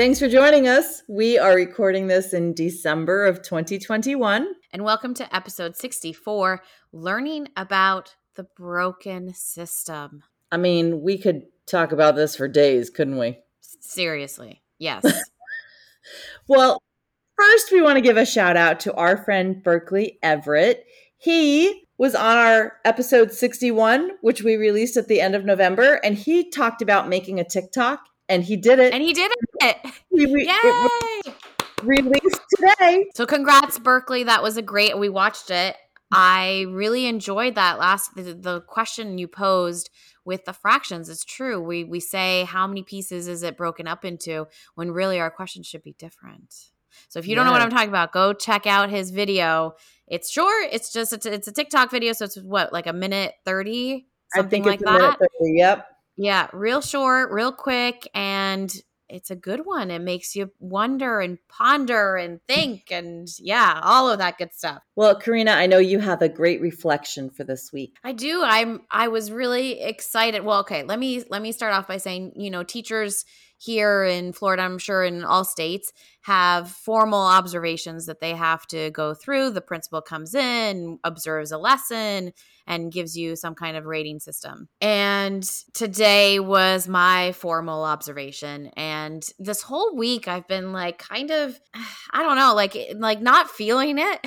Thanks for joining us. We are recording this in December of 2021. And welcome to episode 64 Learning about the Broken System. I mean, we could talk about this for days, couldn't we? Seriously, yes. well, first, we want to give a shout out to our friend Berkeley Everett. He was on our episode 61, which we released at the end of November, and he talked about making a TikTok and he did it. And he did it. He re- Yay! It released today. So congrats, Berkeley. That was a great. We watched it. I really enjoyed that last the, the question you posed with the fractions. It's true. We we say how many pieces is it broken up into when really our question should be different. So if you don't know what I'm talking about, go check out his video. It's short. It's just it's, it's a TikTok video, so it's what like a minute thirty, something like that. 30, yep. Yeah, real short, real quick, and it's a good one. It makes you wonder and ponder and think and yeah, all of that good stuff. Well, Karina, I know you have a great reflection for this week. I do. I'm I was really excited. Well, okay, let me let me start off by saying, you know, teachers here in Florida, I'm sure in all states, have formal observations that they have to go through. The principal comes in, observes a lesson, and gives you some kind of rating system. And today was my formal observation. And this whole week I've been like kind of I don't know, like like not feeling it.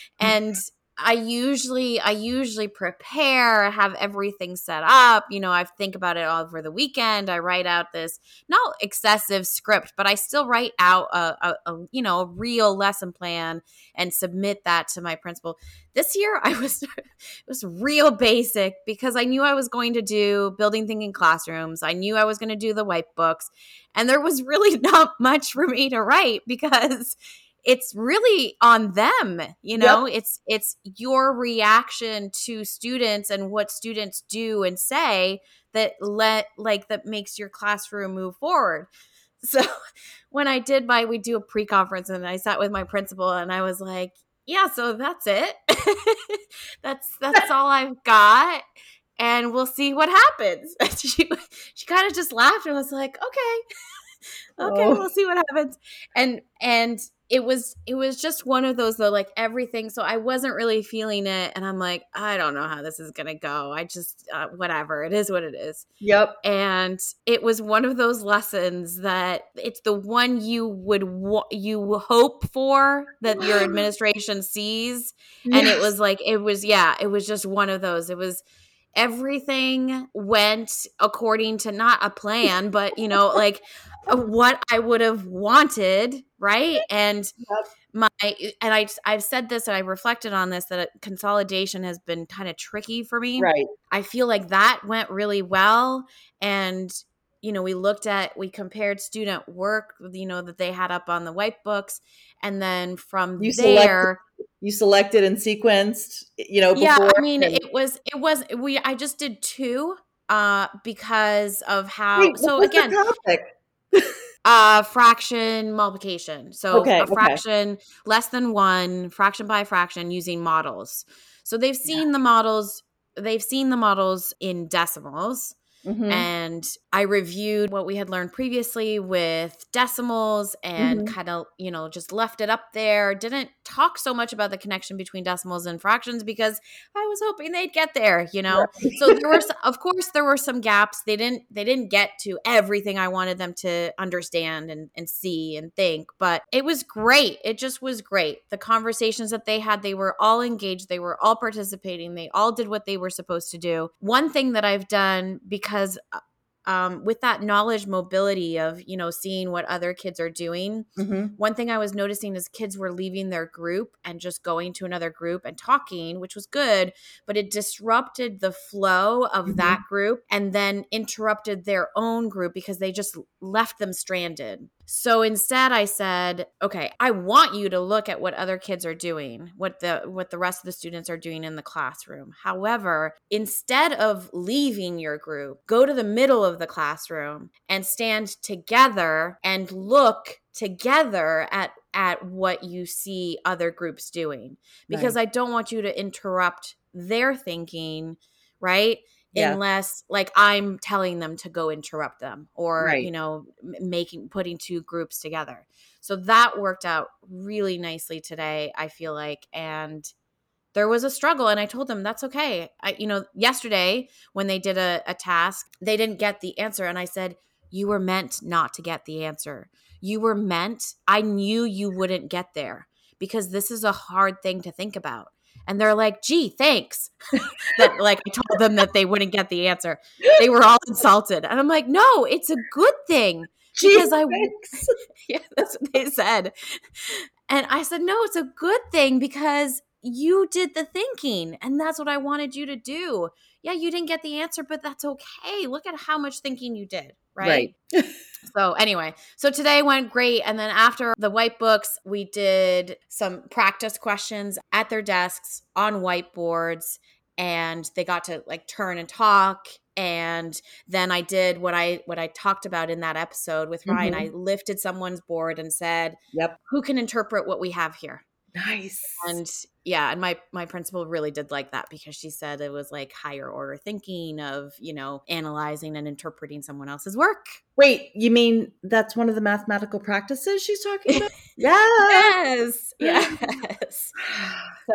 and I usually I usually prepare, have everything set up. You know, I think about it all over the weekend. I write out this not excessive script, but I still write out a, a, a you know a real lesson plan and submit that to my principal. This year, I was it was real basic because I knew I was going to do building thinking classrooms. I knew I was going to do the white books, and there was really not much for me to write because it's really on them you know? Yep. it's it's your reaction to students and what students do and say that let like that makes your classroom move forward. So when i did my we do a pre-conference and i sat with my principal and i was like yeah so that's it. That's that's all i've got and we'll see what happens. She she kind of just laughed and was like okay. Okay oh. we'll see what happens. And and it was it was just one of those though like everything so i wasn't really feeling it and i'm like i don't know how this is gonna go. I just uh, whatever. It is what it is. Yep. And it was one of those lessons that it's the one you would you hope for that your administration sees yes. and it was like it was yeah it was just one of those. It was everything went according to not a plan but you know like what I would have wanted, right? And yep. my and I I've said this and I reflected on this that consolidation has been kind of tricky for me. Right. I feel like that went really well and you know, we looked at we compared student work, you know, that they had up on the white books and then from you there selected, you selected and sequenced, you know, Yeah, I mean, and- it was it was we I just did two uh because of how Wait, so again uh fraction multiplication so okay, a fraction okay. less than one fraction by fraction using models so they've seen yeah. the models they've seen the models in decimals Mm-hmm. And I reviewed what we had learned previously with decimals and mm-hmm. kind of, you know, just left it up there. Didn't talk so much about the connection between decimals and fractions because I was hoping they'd get there, you know. Right. so there were of course there were some gaps. They didn't they didn't get to everything I wanted them to understand and and see and think, but it was great. It just was great. The conversations that they had, they were all engaged, they were all participating, they all did what they were supposed to do. One thing that I've done because because uh, um, with that knowledge mobility of you know seeing what other kids are doing mm-hmm. one thing i was noticing is kids were leaving their group and just going to another group and talking which was good but it disrupted the flow of mm-hmm. that group and then interrupted their own group because they just left them stranded So instead I said, okay, I want you to look at what other kids are doing, what the what the rest of the students are doing in the classroom. However, instead of leaving your group, go to the middle of the classroom and stand together and look together at at what you see other groups doing because right. I don't want you to interrupt their thinking, right? Yeah. unless like I'm telling them to go interrupt them or right. you know making putting two groups together. So that worked out really nicely today, I feel like and there was a struggle and I told them that's okay. I you know, yesterday when they did a, a task, they didn't get the answer and I said, You were meant not to get the answer. You were meant, I knew you wouldn't get there because this is a hard thing to think about and they're like, "Gee, thanks." that like I told them that they wouldn't get the answer. They were all insulted, and I'm like, "No, it's a good thing." Gee, because I yeah, that's what they said. And I said, "No, it's a good thing because you did the thinking, and that's what I wanted you to do." Yeah, you didn't get the answer, but that's okay. Look at how much thinking you did, right? right. So anyway, so today went great. And then after the white books, we did some practice questions at their desks on whiteboards and they got to like turn and talk and then i did what i what i talked about in that episode with ryan mm-hmm. i lifted someone's board and said yep who can interpret what we have here Nice. And yeah, and my my principal really did like that because she said it was like higher order thinking of, you know, analyzing and interpreting someone else's work. Wait, you mean that's one of the mathematical practices she's talking about? yes. Yes. Yes.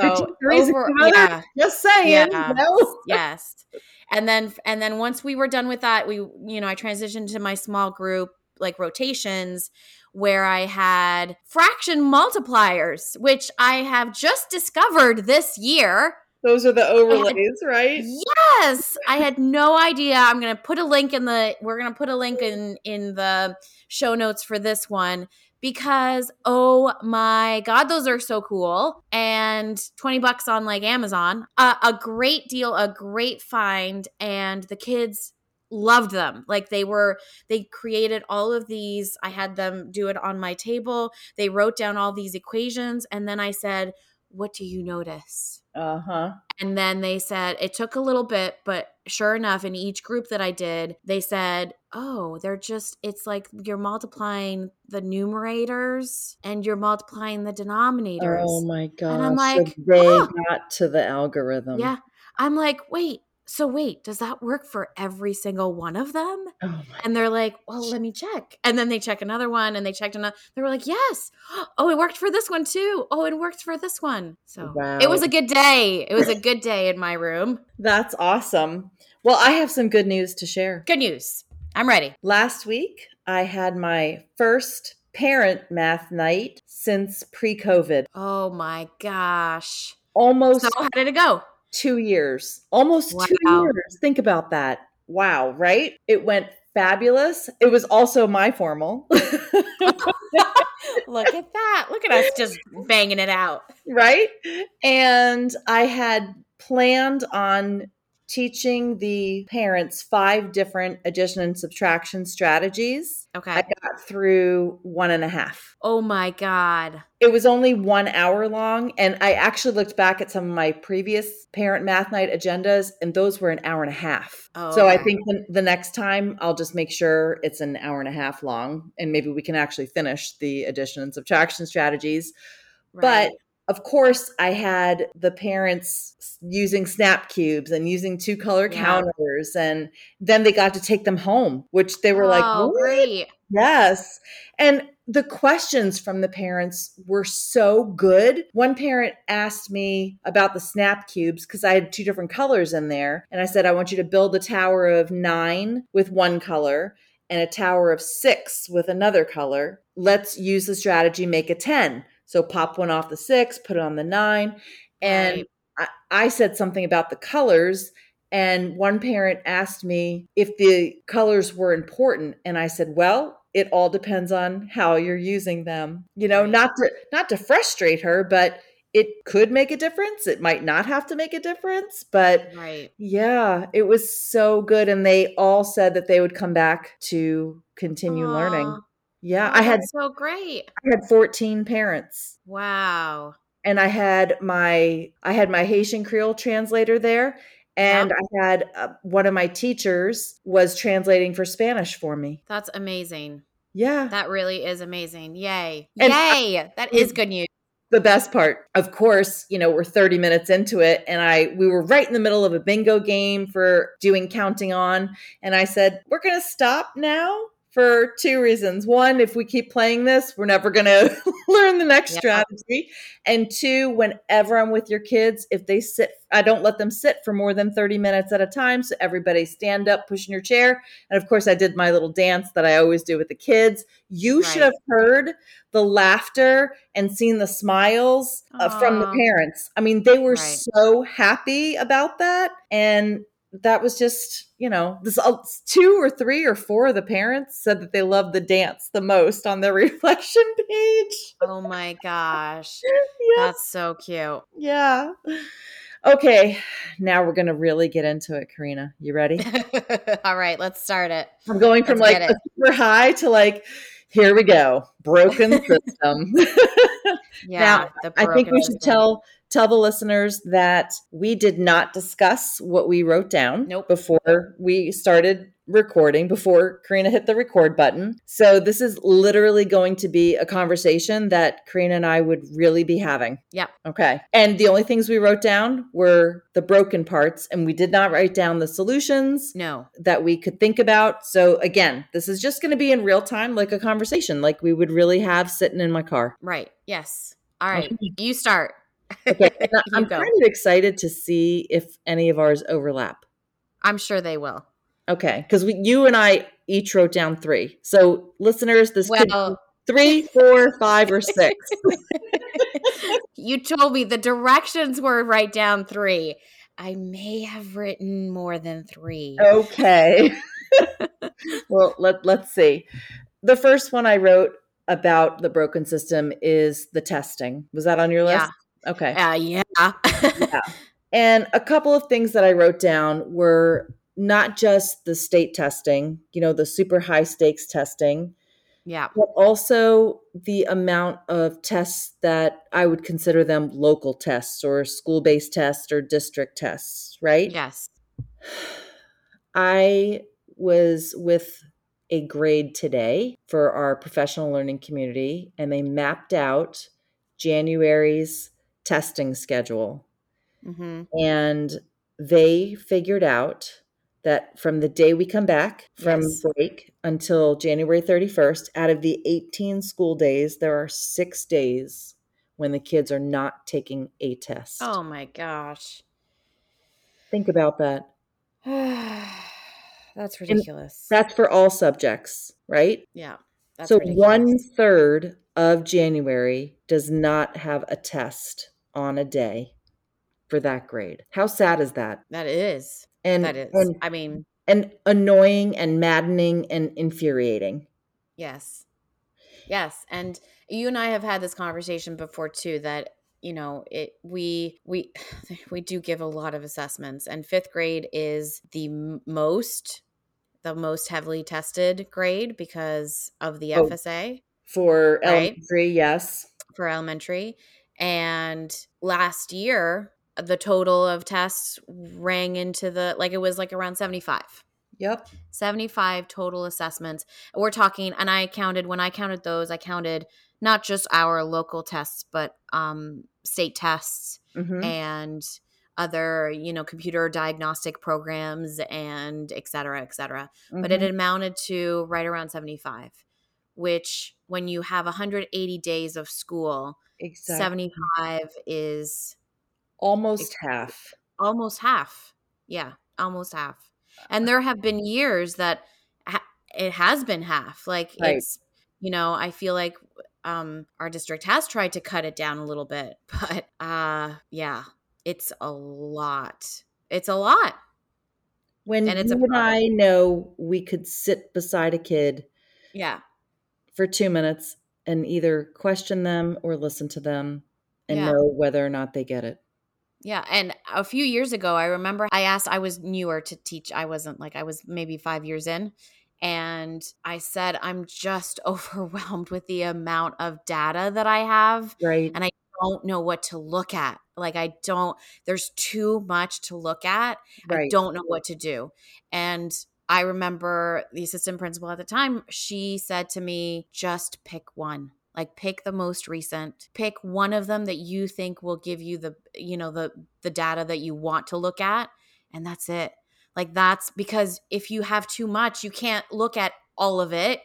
So over, yeah. Just saying. Yeah. No. yes. And then and then once we were done with that, we you know, I transitioned to my small group like rotations where I had fraction multipliers, which I have just discovered this year. Those are the overlays, had, right? Yes. I had no idea. I'm going to put a link in the we're going to put a link in in the show notes for this one because oh my god those are so cool and 20 bucks on like amazon uh, a great deal a great find and the kids loved them. Like they were they created all of these i had them do it on my table. They wrote down all these equations and then i said what do you notice? Uh-huh. And then they said it took a little bit but sure enough in each group that i did they said oh they're just it's like you're multiplying the numerators and you're multiplying the denominators. Oh my god and i'm like so they oh. got to the algorithm. Yeah. I'm like wait so wait, does that work for every single one of them? Oh and they're like, well, let me check. And then they check another one and they checked another. They were like, yes. Oh, it worked for this one too. Oh, it worked for this one. So wow. it was a good day. It was a good day in my room. That's awesome. Well, I have some good news to share. Good news. I'm ready. Last week, I had my first parent math night since pre COVID. Oh my gosh. Almost. So, how did it go? Two years, almost wow. two years. Think about that. Wow, right? It went fabulous. It was also my formal. Look at that. Look at us just banging it out. Right? And I had planned on teaching the parents five different addition and subtraction strategies. Okay. I got through one and a half. Oh my God. It was only one hour long. And I actually looked back at some of my previous parent math night agendas, and those were an hour and a half. Oh, so okay. I think the, next time I'll just make sure it's an hour and a half long, and maybe we can actually finish the addition and subtraction strategies. Right. But of course, I had the parents using snap cubes and using two color yeah. counters, and then they got to take them home, which they were oh, like, what? great. Yes. And the questions from the parents were so good. One parent asked me about the snap cubes because I had two different colors in there. And I said, I want you to build a tower of nine with one color and a tower of six with another color. Let's use the strategy, make a 10. So pop one off the six, put it on the nine. And right. I, I said something about the colors. And one parent asked me if the colors were important. And I said, well, it all depends on how you're using them. You know, right. not to not to frustrate her, but it could make a difference. It might not have to make a difference, but right. yeah, it was so good. And they all said that they would come back to continue Aww. learning. Yeah, Oh, I had so great. I had 14 parents. Wow. and I had my I had my Haitian Creole translator there, and I had uh, one of my teachers was translating for Spanish for me. That's amazing. Yeah, That really is amazing. Yay. And- Yay. That is good news. the best part. Of course, you know we're 30 minutes into it, and I we were right in the middle of a bingo game for doing counting on, and I said we're gonna stop now. For two reasons. One, if we keep playing this, we're never going to learn the next Yeah. strategy. And two, whenever I'm with your kids, if they sit, I don't let them sit for more than 30 minutes at a time. So everybody stand up, push in your chair. And of course, I did my little dance that I always do with the kids. You should have heard the laughter and seen the smiles uh, from the parents. I mean, they were Right. so happy about that. And that was just, you know, this uh, two or three or four of the parents said that they loved the dance the most on their reflection page. Oh my gosh. yeah. That's so cute. Yeah. Okay, now we're to really get into it, Karina. You ready? All right, let's start it. I'm going from Let's like super high to like, here we go, broken system. Yeah. the I think we should system. tell tell the listeners that we did not discuss what we wrote down Nope. before we started recording before Karina hit the record button. So this is literally going to be a conversation that Karina and I would really be having. Yeah. Okay. And the only things we wrote down were the broken parts and we did not write down the solutions No. that we could think about. So again, this is just going to be in real time like a conversation like we would really have sitting in my car. Right. Yes. All right. Okay. You start. Okay. I'm go. kind of excited to see if any of ours overlap. I'm sure they will. Okay. Because you and I each wrote down three. So, listeners, this could Well, three, four, five, or six. you told me the directions were write down three. I may have written more than three. okay. well, let, let's see. The first one I wrote about the broken system is the testing. Was that on your list? Yeah. Okay. Uh, yeah. And a couple of things that I wrote down were not just the state testing, you know, the super high stakes testing, yeah. but also the amount of tests that I would consider them local tests or school based tests or district tests, right? Yes. I was with a grade today for our professional learning community, and they mapped out January's testing schedule. hmm And they figured out that from the day we come back from Yes. break until January 31st, out of the 18 school days, there are six days when the kids are not taking a test. Oh my gosh. Think about that. That's ridiculous. That's for all subjects, right? yeah. That's so ridiculous. one third of January does not have a test on a day for that grade. How sad is that? That is. And That is. and, I mean, and annoying and maddening and infuriating. yes. Yes. And you and I have had this conversation before too that you know it we we we do give a lot of assessments and fifth grade is the m- most the most heavily tested grade because of the Oh. fsa For Right. elementary, yes. for elementary. And last year, the total of tests rang into the like it was like around 75. Yep. 75 total assessments. We're talking, and I counted when I counted those, I counted not just our local tests, but um, state tests hmm and other, you know, computer diagnostic programs and et cetera, et cetera but it Mhm. amounted to right around 75 which when you have 180 days of school exactly. 75 is almost half. almost half yeah almost half and there have been years that ha- it has been half like Right. it's you know i feel like um our district has tried to cut it down a little bit but uh yeah it's a lot it's a lot When And it's you a and. I know we could sit beside a kid yeah for two minutes and either question them or listen to them and Yeah. know whether or not they get it. Yeah, and a few years ago, I remember I asked. I was newer to teach. I wasn't like I was maybe five years in, And I said, I'm just overwhelmed with the amount of data that I have. Right. And I don't know what to look at. Like, I don't, there's too much to look at. Right. I don't know what to do. And I remember the assistant principal at the time, she said to me, just pick one. Like pick the most recent. Pick one of them that you think will give you the, you know, the the data that you want to look at and that's it. Like that's because if you have too much, you can't look at all of it.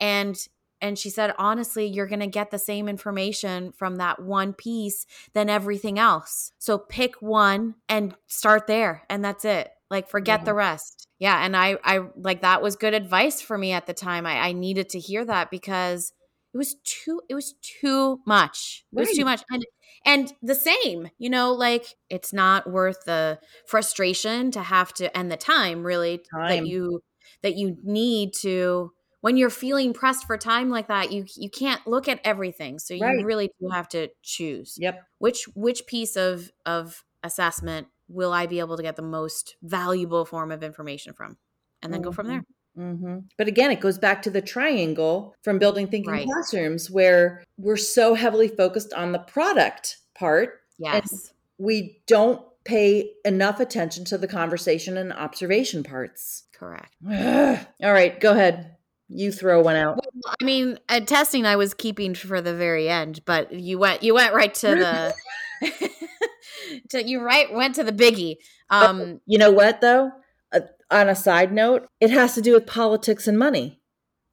And and she said honestly, you're going to get the same information from that one piece than everything else. So pick one and start there and that's it. Like forget Yeah. the mm-hmm. rest. Yeah, and I I like that was good advice for me at the time. I I needed to hear that because it was too it was too much. It was too much. And and the same, you know, like it's not worth the frustration to have to and the time really Time. that you that you need to when you're feeling pressed for time like that, you you can't look at everything. So you Right. really do have to choose Yep. which which piece of of assessment will I be able to get the most valuable form of information from, and then go from there. hmm But again, it goes back to the triangle from building thinking Right. classrooms where we're so heavily focused on the product part. Yes, We don't pay enough attention to the conversation and observation parts. correct. All right, go ahead. You throw one out. Well, I mean, at testing, I was keeping for the very end, but you went you went right to the to you right went to the biggie. Um, You know what, though? Uh, on a side note, it has to do with politics and money.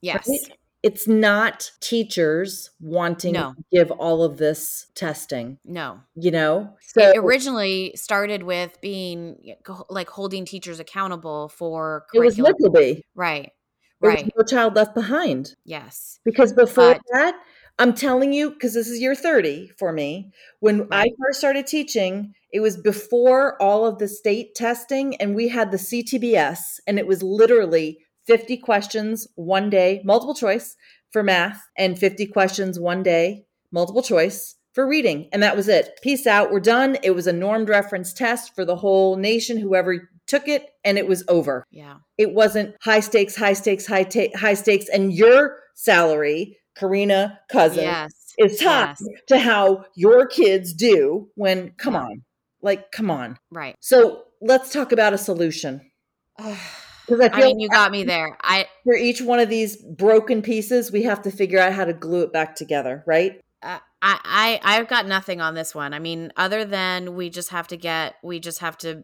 yes, right? It's not teachers wanting No. to give all of this testing, no. you know? So It originally started with being like holding teachers accountable for it was curriculum. NCLB. right, There right. no child left behind. Yes, Because before But- that, I'm telling you, because this is year 30 for me, when I first started teaching, it was before all of the state testing, and we had the CTBS, and it was literally 50 questions one day, multiple choice for math, and 50 questions one day, multiple choice for reading. And that was it. Peace out. We're done. It was a normed reference test for the whole nation, whoever took it, and it was over yeah, it wasn't high stakes, high stakes, high ta- high stakes, and your salary, Karina cousin, yes, is tied yes. to how your kids do. When come Yeah. on, like come on. right. So let's talk about a solution because I I mean, you got me there. I for each one of these broken pieces, we have to figure out how to glue it back together, right? uh, I I I've got nothing on this one. I mean, other than we just have to get we just have to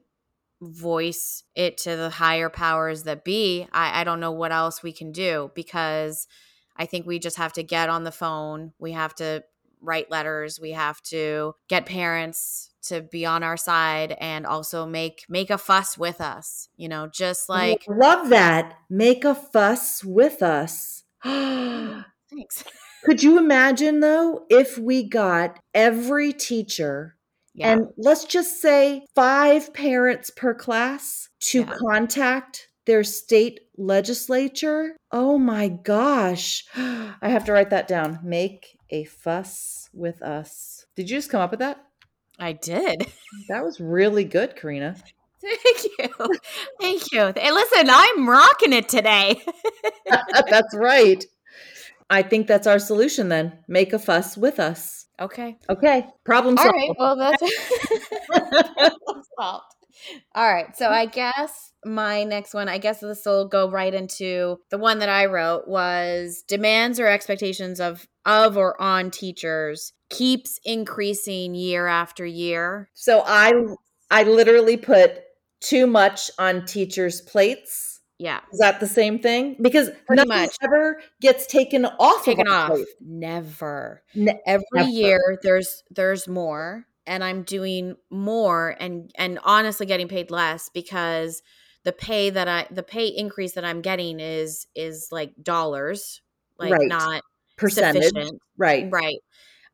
voice it to the higher powers that be. I I don't know what else we can do because I think we just have to get on the phone. We have to write letters. We have to get parents to be on our side and also make make a fuss with us. You know, just oh, like I love that. Make a fuss with us. Mm, thanks. Could you imagine though if we got every teacher Yeah. and let's just say five parents per class to Yeah. contact their state legislature? Oh my gosh. I have to write that down. Make a fuss with us. Did you just come up with that? I did. That was really good, Karina. Thank you. Thank you. Hey, listen, I'm rocking it today. that's right. I think that's our solution then. Make a fuss with us. okay. Okay, problem solved. right. Well, that's solved. All right. So mm-hmm. I guess my next one, I guess this will go right into the one that I wrote was demands or expectations of of or on teachers keeps increasing year after year. So I I literally put too much on teachers' plates. Yeah. Is that the same thing? Because Pretty nothing much. ever gets taken off. Taken of off. plate. Never. Ne- every Never. year there's there's more and i'm doing more and and honestly getting paid less because the pay that i the pay increase that i'm getting is is like dollars like Right. not percentage. sufficient Right. right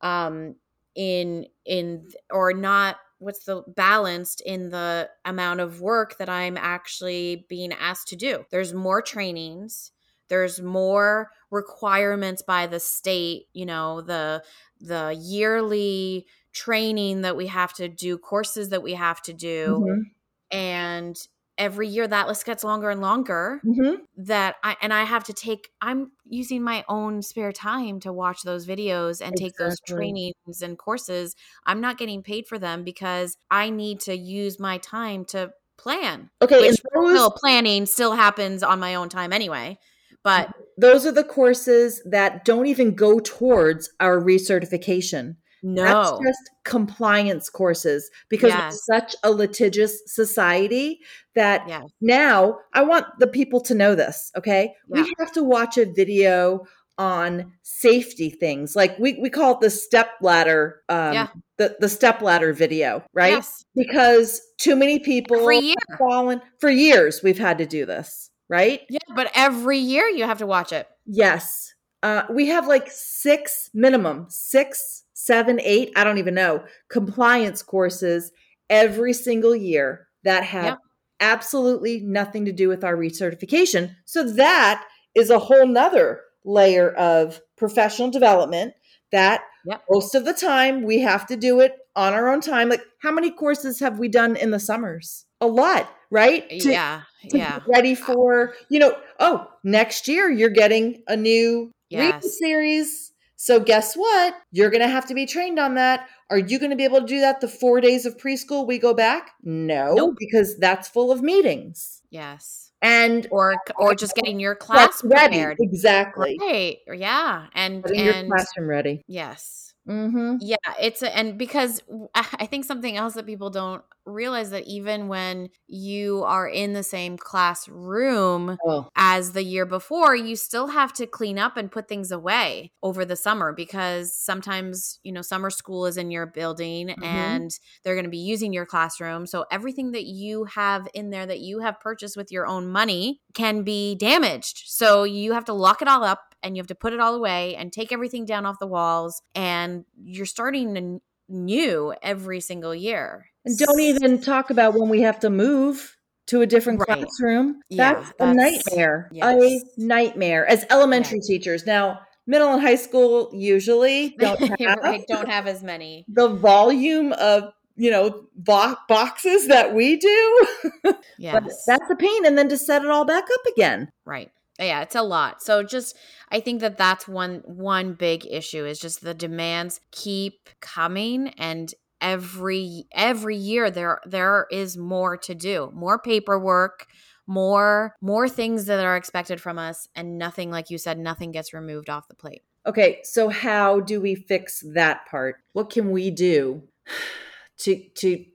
um in in or not what's the balanced in the amount of work that i'm actually being asked to do there's more trainings there's more requirements by the state you know the the yearly training that we have to do courses that we have to do Mhm. and every year that list gets longer and longer Mhm. that I and I have to take I'm using my own spare time to watch those videos and take those trainings and courses. I'm not getting paid for them because I need to use my time to plan. Okay, Which those still planning still happens on my own time anyway. But those are the courses that don't even go towards our recertification. No. That's just compliance courses because Yes. we're such a litigious society that yes. now I want the people to know this, okay? Yeah. We have to watch a video on safety things. Like we, we call it the step ladder, um, Yeah. the, the step ladder video, right? Yes. Because too many people Every year. have fallen for years we've had to do this, right? Yeah, but every year you have to watch it. Yes. Uh, we have like six minimum, six, seven, eight, I don't even know, compliance courses every single year that have absolutely nothing to do with our recertification. So that is a whole nother layer of professional development that most of the time we have to do it on our own time. Like how many courses have we done in the summers? A lot, right? To- yeah. to Yeah. get ready uh, for you know oh next year you're getting a new Yes. series so guess what you're going to have to be trained on that are you going to be able to do that the four days of preschool we go back no Nope. because that's full of meetings Yes. and Or or just getting your class ready prepared. exactly Right. Yeah. And getting your and classroom ready yes. Mm-hmm. Yeah, it's a, and because I think something else that people don't realize that even when you are in the same classroom oh as the year before, you still have to clean up and put things away over the summer because sometimes, you know, summer school is in your building Mhm. and they're going to be using your classroom. So everything that you have in there that you have purchased with your own money can be damaged. So you have to lock it all up and you have to put it all away and take everything down off the walls and you're starting new every single year. and don't even talk about when we have to move to a different Right. classroom Yeah, that's, a that's- nightmare a nightmare as elementary teachers now middle and high school usually don't have right, don't have as many. the volume of you know bo- boxes that we do Yes. that's a pain and then to set it all back up again Right. Yeah, it's a lot. So just I think that that's one one big issue is just the demands keep coming and every every year there there is more to do. More paperwork, more more things that are expected from us and nothing like you said nothing gets removed off the plate. okay so how do we fix that part what can we do to to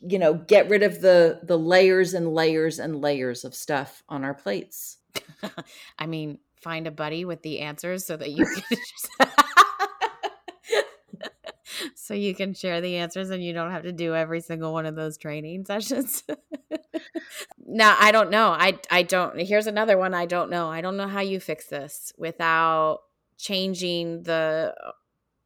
you know get rid of the the layers and layers and layers of stuff on our plates I mean, find a buddy with the answers so that you can so you can share the answers and you don't have to do every single one of those training sessions. now, I don't know. I I don't. Here's another one I don't know. I don't know how you fix this without changing the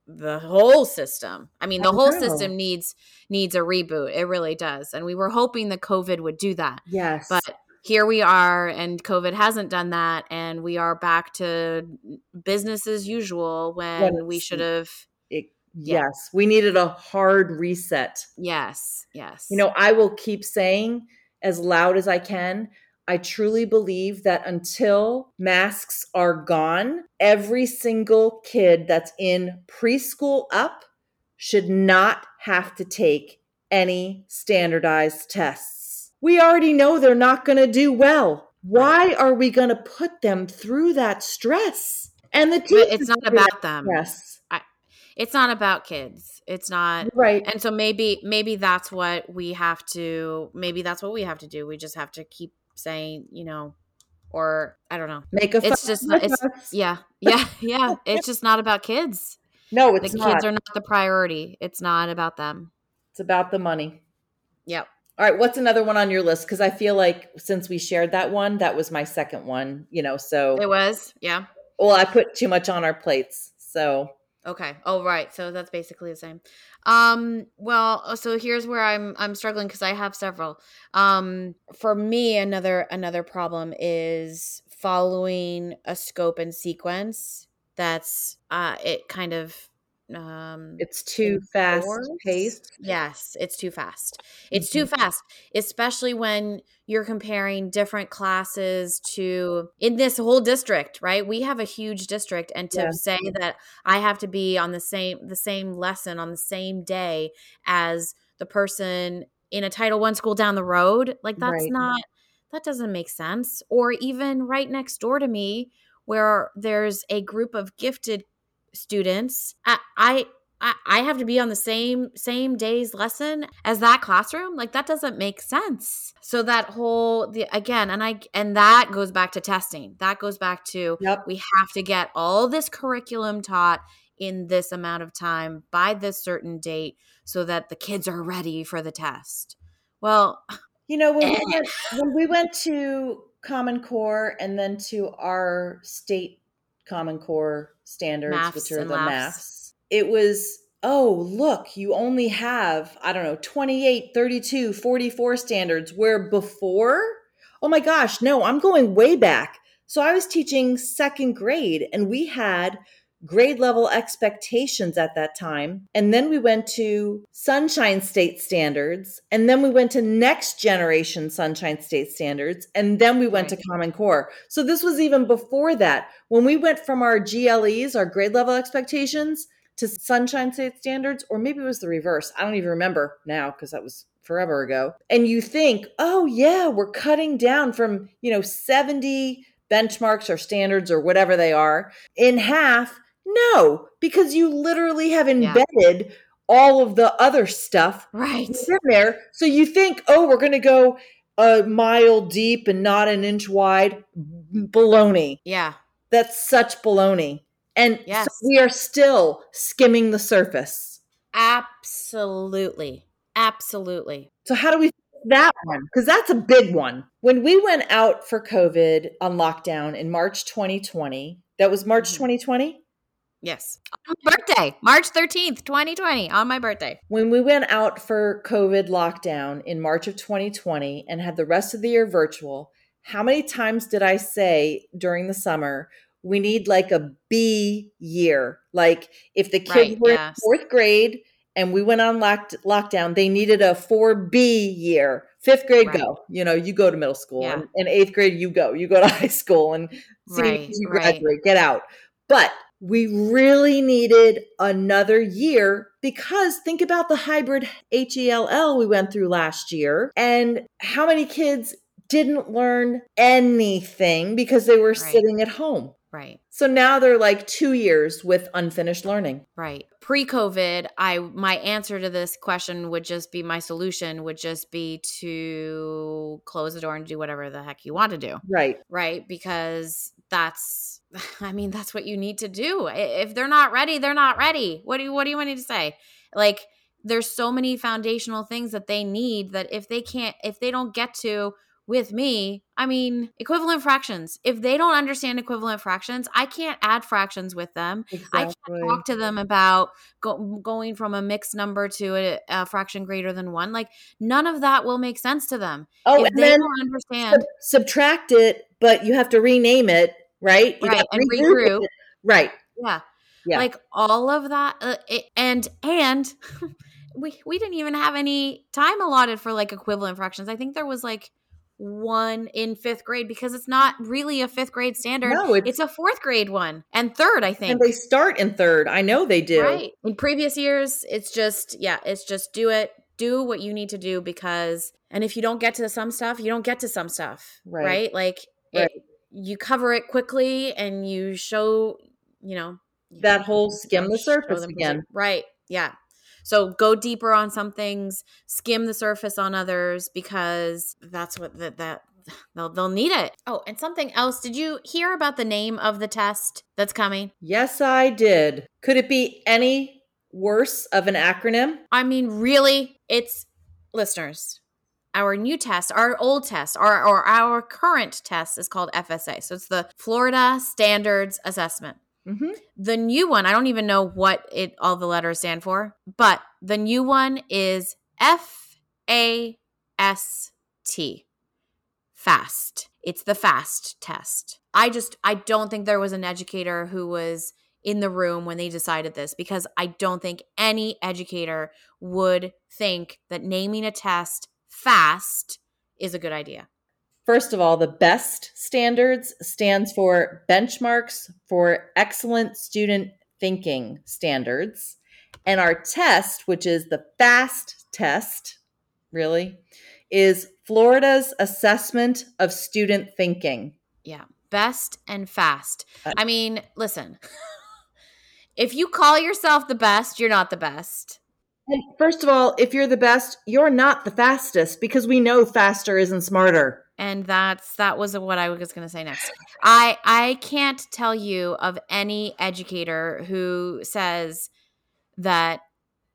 the whole system. I mean, the I whole know. system needs needs a reboot. It really does. And we were hoping that COVID would do that yes but here we are and covid hasn't done that and we are back to business as usual when we should have It- Yeah. yes we needed a hard reset yes yes You know, I will keep saying as loud as I can, I truly believe that until masks are gone, every single kid that's in preschool up should not have to take any standardized tests. We already know they're not going to do well. Why are we going to put them through that stress? And the but it's not about them stress. it's not about kids it's not Right. and so maybe maybe that's what we have to maybe that's what we have to do we just have to keep saying you know or i don't know Make a it's just it's us. yeah yeah yeah it's just not about kids No, the it's kids are not the priority it's not about them It's about the money. yep All right, what's another one on your list? Because I feel like since we shared that one, that was my second one. You know, so it was yeah well, I put too much on our plates. So Okay. Oh, right. So that's basically the same. Um, well, uh, so here's where I'm I'm struggling because I have several. Um, for me, another another problem is following a scope and sequence that's uh it kind of um It's too fast paced Yes, it's too fast. It's too Mhm. fast, especially when you're comparing different classes to in this whole district, right? We have a huge district and to Yeah. say that I have to be on the same the same lesson on the same day as the person in a Title 1 school down the road, like that's Right. not that doesn't make sense. Or even right next door to me where there's a group of gifted students I, I I have to be on the same same day's lesson as that classroom. Like that doesn't make sense. So that whole the again, and I and that goes back to testing. That goes back to Yep. we have to get all this curriculum taught in this amount of time by this certain date so that the kids are ready for the test. Well, You know, when we went, when we went to Common Core and then to our state Common Core standards, Maths which are the laughs. maths, it was, oh, look, you only have, I don't know, 28, 32, 44 standards, where before, oh my gosh, no, I'm going way back. So I was teaching second grade and we had grade level expectations at that time. And then we went to Sunshine State Standards. And then we went to next generation Sunshine State Standards. And then we went Right. to Common Core. So this was even before that. When we went from our GLEs, our grade level expectations, to Sunshine State Standards, or maybe it was the reverse. I don't even remember now because that was forever ago. And you think, oh, yeah, we're cutting down from, you know, 70 benchmarks or standards or whatever they are in half. No, because you literally have embedded all of the other stuff right. in there. So you think, oh, we're going to go a mile deep and not an inch wide. Baloney. Yeah. That's such baloney. And so we are still skimming the surface. Absolutely. Absolutely. So how do we that one? Because that's a big one. When we went out for COVID on lockdown in March 2020, that was March Mhm. 2020. Yes. On my birthday, March 13th, 2020, on my birthday. When we went out for COVID lockdown in March of 2020 and had the rest of the year virtual, how many times did I say during the summer, we need like a B year? Like if the kids Right, were in fourth grade and we went on locked, lockdown, they needed a 4B year. Fifth grade, Right. go. You know, you go to middle school. Yeah. And, and eighth grade, you go. You go to high school and see Right, you right. graduate, get out. But we really needed another year because think about the hybrid HELL we went through last year and how many kids didn't learn anything because they were Right. sitting at home. Right. So now they're like 2 years with unfinished learning. Right. Pre-COVID, I my answer to this question would just be my solution would just be to close the door and do whatever the heck you want to do. Right. Right? Because that's I mean, that's what you need to do. If they're not ready, they're not ready. What do you what do you want me to say? Like there's so many foundational things that they need that if they can't if they don't get to with me, I mean, equivalent fractions. If they don't understand equivalent fractions, I can't add fractions with them. I can't talk to them about go, going from a mixed number to a, a fraction greater than one. Like none of that will make sense to them Oh, if and they then don't understand. sub- subtract it, but you have to rename it, right? You Right, and regroup regroup. Right. Yeah, Yeah. like all of that, uh, it, and and we we didn't even have any time allotted for like equivalent fractions. I think there was like one in fifth grade because it's not really a fifth grade standard. No, it's, It's a fourth grade one and third, I think. and they start in third. I know they do. Right. In previous years, it's just, yeah, it's just do it, do what you need to do because, and if you don't get to some stuff, you don't get to some stuff. Right. Right. Like, Right. It, you cover it quickly and you show, you know, That know, whole skim the surface again. Right. Yeah. So go deeper on some things, skim the surface on others because that's what that, that they'll, they'll need it. Oh, and something else. Did you hear about the name of the test that's coming? Yes, I did. Could it be any worse of an acronym? I mean, really, it's listeners. Our new test, our old test, or, or our current test is called FSA. So it's the Florida Standards Assessment. Mm-hmm. The new one, I don't even know what it all the letters stand for, but the new one is F A S T. Fast. It's the fast test. I just I don't think there was an educator who was in the room when they decided this because I don't think any educator would think that naming a test fast is a good idea. First of all, the BEST standards stands for benchmarks for excellent student thinking standards. And our test, which is the FAST test, really, is Florida's assessment of student thinking. Yeah, best and fast. Uh, I mean, listen, if you call yourself the best, you're not the best. And first of all, if you're the best, you're not the fastest because we know faster isn't smarter. And that's that was what I was going to say next. I I can't tell you of any educator who says that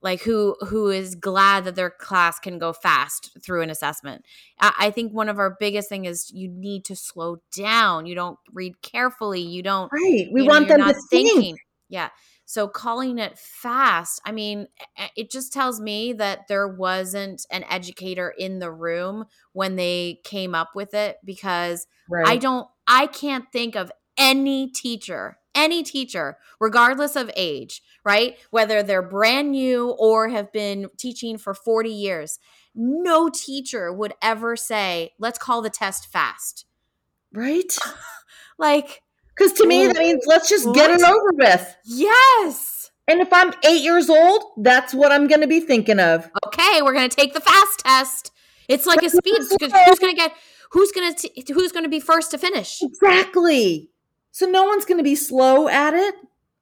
like who who is glad that their class can go fast through an assessment I, I, think one of our biggest thing is you need to slow down you don't read carefully you don't right we want know, them to thinking. think yeah so calling it fast i mean it just tells me that there wasn't an educator in the room when they came up with it because right. i don't i can't think of any teacher any teacher, regardless of age, right? Whether they're brand new or have been teaching for 40 years, no teacher would ever say, let's call the test fast. Right? like, because to me, that means let's just get it over with. Yes. And if I'm eight years old, that's what I'm going to be thinking of. Okay, we're going to take the fast test. It's like a speed. Who's going to get? Who's going to? Who's going to be first to finish? Exactly. So no one's going to be slow at it.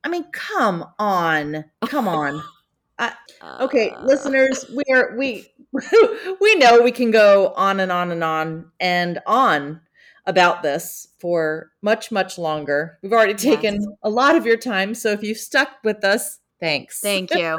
I mean, come on, come on. I, okay, uh, listeners, we are we we know we can go on and on and on and on about this for much much longer. We've already taken yes. a lot of your time, so if you've stuck with us, thanks. Thank you.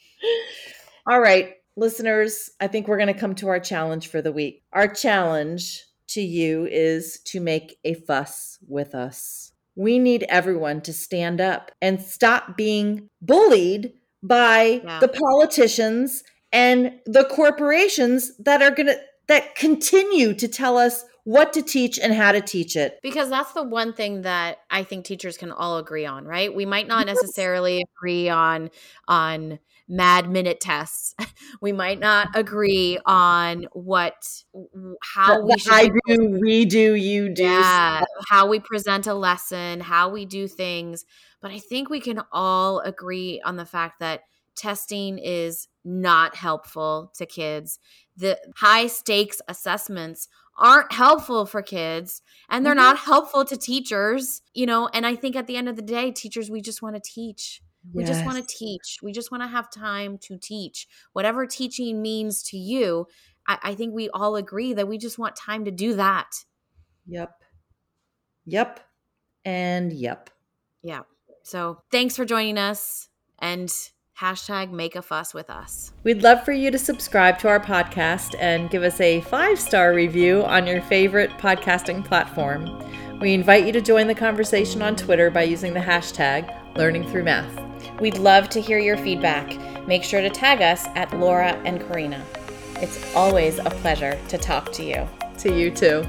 All right, listeners, I think we're going to come to our challenge for the week. Our challenge to you is to make a fuss with us. We need everyone to stand up and stop being bullied by yeah. the politicians and the corporations that are going to that continue to tell us what to teach and how to teach it. Because that's the one thing that I think teachers can all agree on, right? We might not necessarily agree on on mad minute tests. we might not agree on what how we I do, we do, you do. Yeah, how we present a lesson, how we do things, but I think we can all agree on the fact that testing is not helpful to kids. The high stakes assessments aren't helpful for kids and they're mm-hmm. not helpful to teachers, you know, and I think at the end of the day teachers we just want to teach we yes. just want to teach. We just want to have time to teach. Whatever teaching means to you, I, I think we all agree that we just want time to do that. Yep. Yep. And yep. Yeah. So thanks for joining us and hashtag make a fuss with us. We'd love for you to subscribe to our podcast and give us a five star review on your favorite podcasting platform. We invite you to join the conversation on Twitter by using the hashtag learning through math. We'd love to hear your feedback. Make sure to tag us at Laura and Karina. It's always a pleasure to talk to you. To you too.